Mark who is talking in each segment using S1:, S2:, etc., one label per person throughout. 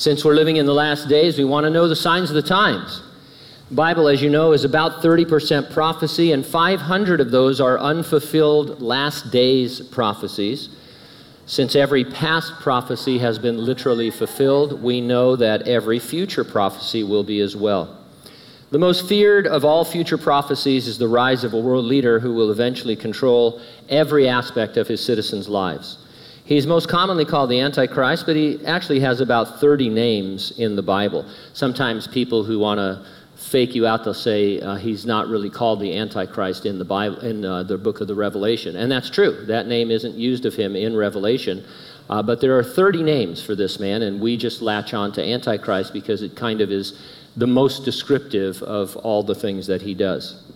S1: Since we're living in the last days, we want to know the signs of the times. The Bible, as you know, is about 30% prophecy, and 500 of those are unfulfilled last days prophecies. Since every past prophecy has been literally fulfilled, we know that every future prophecy will be as well. The most feared of all future prophecies is the rise of a world leader who will eventually control every aspect of his citizens' lives. He's most commonly called the Antichrist, but he actually has about 30 names in the Bible. Sometimes people who want to fake you out, they'll say uh, he's not really called the Antichrist in the Bible, in uh, the book of the Revelation. And that's true. That name isn't used of him in Revelation. Uh, but there are 30 names for this man, and we just latch on to Antichrist because it kind of is the most descriptive of all the things that he does.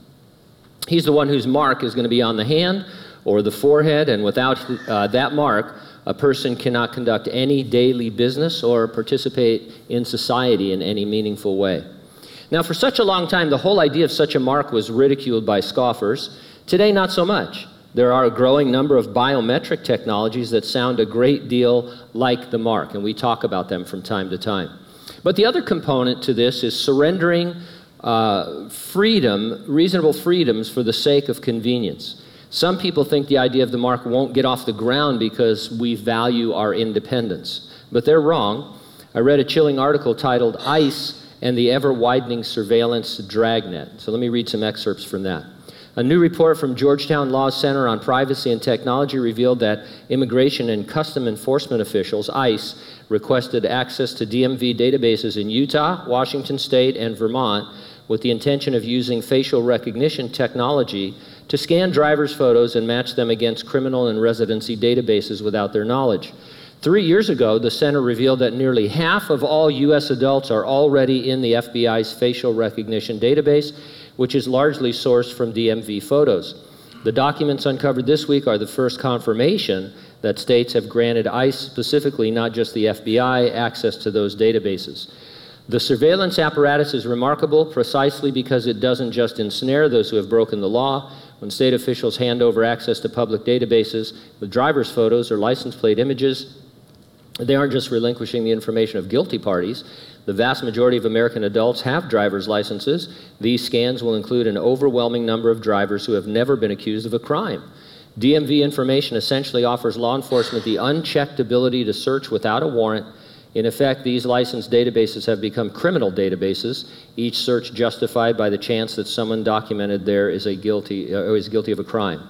S1: He's the one whose mark is going to be on the hand or the forehead, and without uh, that mark, a person cannot conduct any daily business or participate in society in any meaningful way. Now, for such a long time, the whole idea of such a mark was ridiculed by scoffers. Today, not so much. There are a growing number of biometric technologies that sound a great deal like the mark, and we talk about them from time to time. But the other component to this is surrendering uh, freedom, reasonable freedoms, for the sake of convenience. Some people think the idea of the mark won't get off the ground because we value our independence. But they're wrong. I read a chilling article titled ICE and the Ever Widening Surveillance Dragnet. So let me read some excerpts from that. A new report from Georgetown Law Center on Privacy and Technology revealed that Immigration and Custom Enforcement officials, ICE, requested access to DMV databases in Utah, Washington State, and Vermont with the intention of using facial recognition technology to scan drivers' photos and match them against criminal and residency databases without their knowledge. Three years ago, the center revealed that nearly half of all U.S. adults are already in the FBI's facial recognition database which is largely sourced from DMV photos. The documents uncovered this week are the first confirmation that states have granted ICE, specifically not just the FBI, access to those databases. The surveillance apparatus is remarkable precisely because it doesn't just ensnare those who have broken the law. When state officials hand over access to public databases with driver's photos or license plate images, they aren't just relinquishing the information of guilty parties, the vast majority of American adults have driver's licenses. These scans will include an overwhelming number of drivers who have never been accused of a crime. DMV information essentially offers law enforcement the unchecked ability to search without a warrant. In effect, these licensed databases have become criminal databases, each search justified by the chance that someone documented there is, a guilty, uh, is guilty of a crime.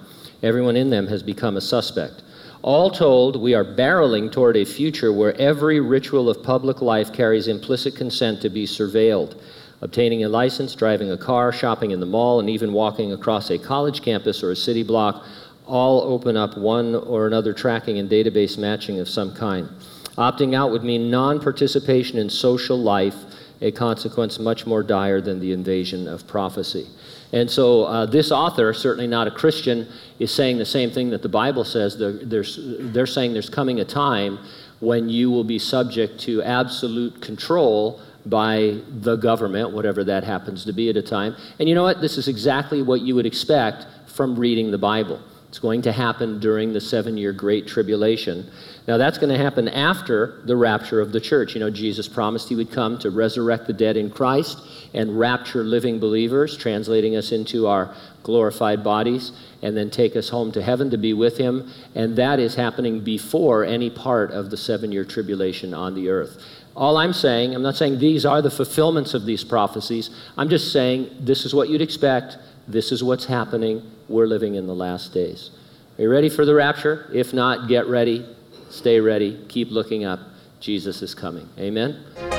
S1: Everyone in them has become a suspect. All told, we are barreling toward a future where every ritual of public life carries implicit consent to be surveilled. Obtaining a license, driving a car, shopping in the mall, and even walking across a college campus or a city block all open up one or another tracking and database matching of some kind. Opting out would mean non participation in social life, a consequence much more dire than the invasion of prophecy. And so uh, this author, certainly not a Christian, is saying the same thing that the Bible says. They're, they're saying there's coming a time when you will be subject to absolute control by the government, whatever that happens to be at a time. And you know what? This is exactly what you would expect from reading the Bible. It's going to happen during the seven year Great Tribulation. Now, that's going to happen after the rapture of the church. You know, Jesus promised he would come to resurrect the dead in Christ and rapture living believers, translating us into our glorified bodies, and then take us home to heaven to be with him. And that is happening before any part of the seven year tribulation on the earth. All I'm saying, I'm not saying these are the fulfillments of these prophecies. I'm just saying this is what you'd expect. This is what's happening. We're living in the last days. Are you ready for the rapture? If not, get ready. Stay ready. Keep looking up. Jesus is coming. Amen.